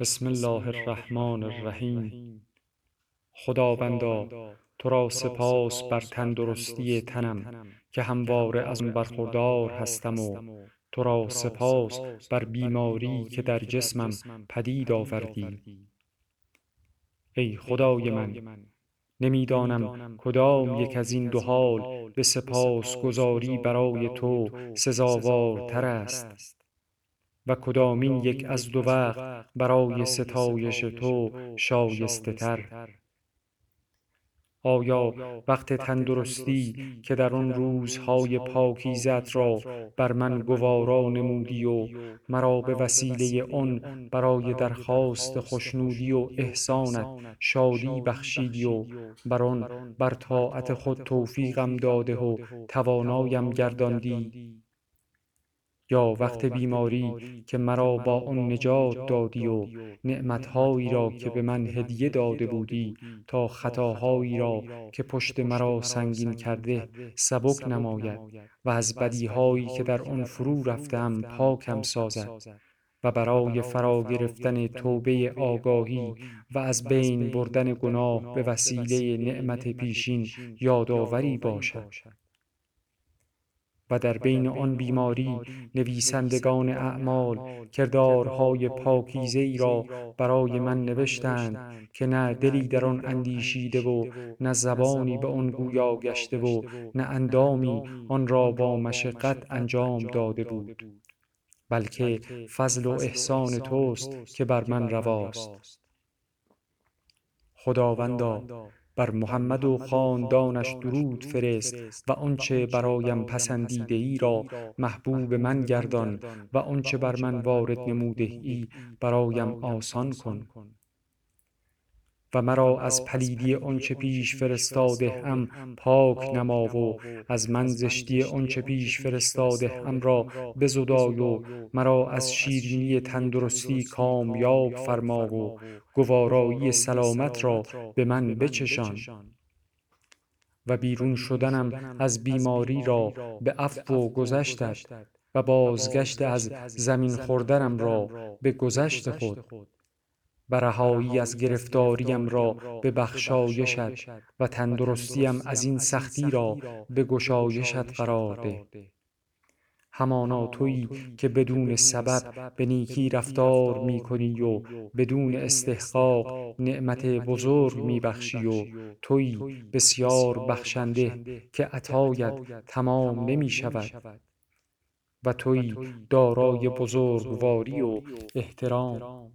بسم الله الرحمن الرحیم. خداوندا تو را سپاس بر تندرستی تنم که همواره از آن برخوردار هستم و تو را سپاس بر بیماری که در جسمم پدید آوردی. ای خدای من نمی‌دانم کدام یک از این دو حال به سپاس گزاری برای تو سزاوارتر است. و کدامین یک از دو وقت برای ستایش تو شایسته تر. آیا وقت تندرستی که در آن روزهای پاکیزت را بر من گوارا نمودی و مرا به وسیله آن برای درخواست خشنودی و احسانت شادی بخشیدی و بر آن بر طاعت خود توفیقم داده و توانایم گرداندی. یا وقت بیماری که مرا با آن نجات دادی و نعمتهایی را که به من هدیه داده بودی تا خطاهایی را که پشت مرا سنگین کرده سبک نماید و از بدیهایی که در آن فرو رفتم پاکم سازد و برای فرا گرفتن توبه آگاهی و از بین بردن گناه به وسیله نعمت پیشین یادآوری باشد. و در بین آن بیماری نویسندگان اعمال کردارهای پاکیزه ای را برای من نوشتند که نه دلی در آن اندیشیده و نه زبانی به آن گویا گشته و نه اندامی آن را با مشقت انجام داده بود. بلکه فضل و احسان توست که بر من رواست. خداوندا بر محمد و خاندانش درود فرست و آنچه برایم پسندیده ای را محبوب من گردان و آنچه بر من وارد نموده ای برایم آسان کن. و مرا از پلیدی آنچه پیش فرستاده ام پاک نما و از من زشتی آنچه پیش فرستاده ام را بزدای و مرا از شیرینی تندرستی کامیاب فرما و گوارایی سلامت را به من بچشان. و بیرون شدنم از بیماری را به عفو و گذشتت و بازگشت از زمین خوردنم را به گذشت خود. و رهایی از گرفتاریم را به بخشایشت و تندرستیم از این سختی را به گشایشت قرار ده. همانا تویی که بدون سبب به نیکی رفتار می کنی و بدون استحقاق نعمت بزرگ می بخشی و تویی بسیار بخشنده که عطایت تمام نمی شود و تویی دارای بزرگواری و احترام.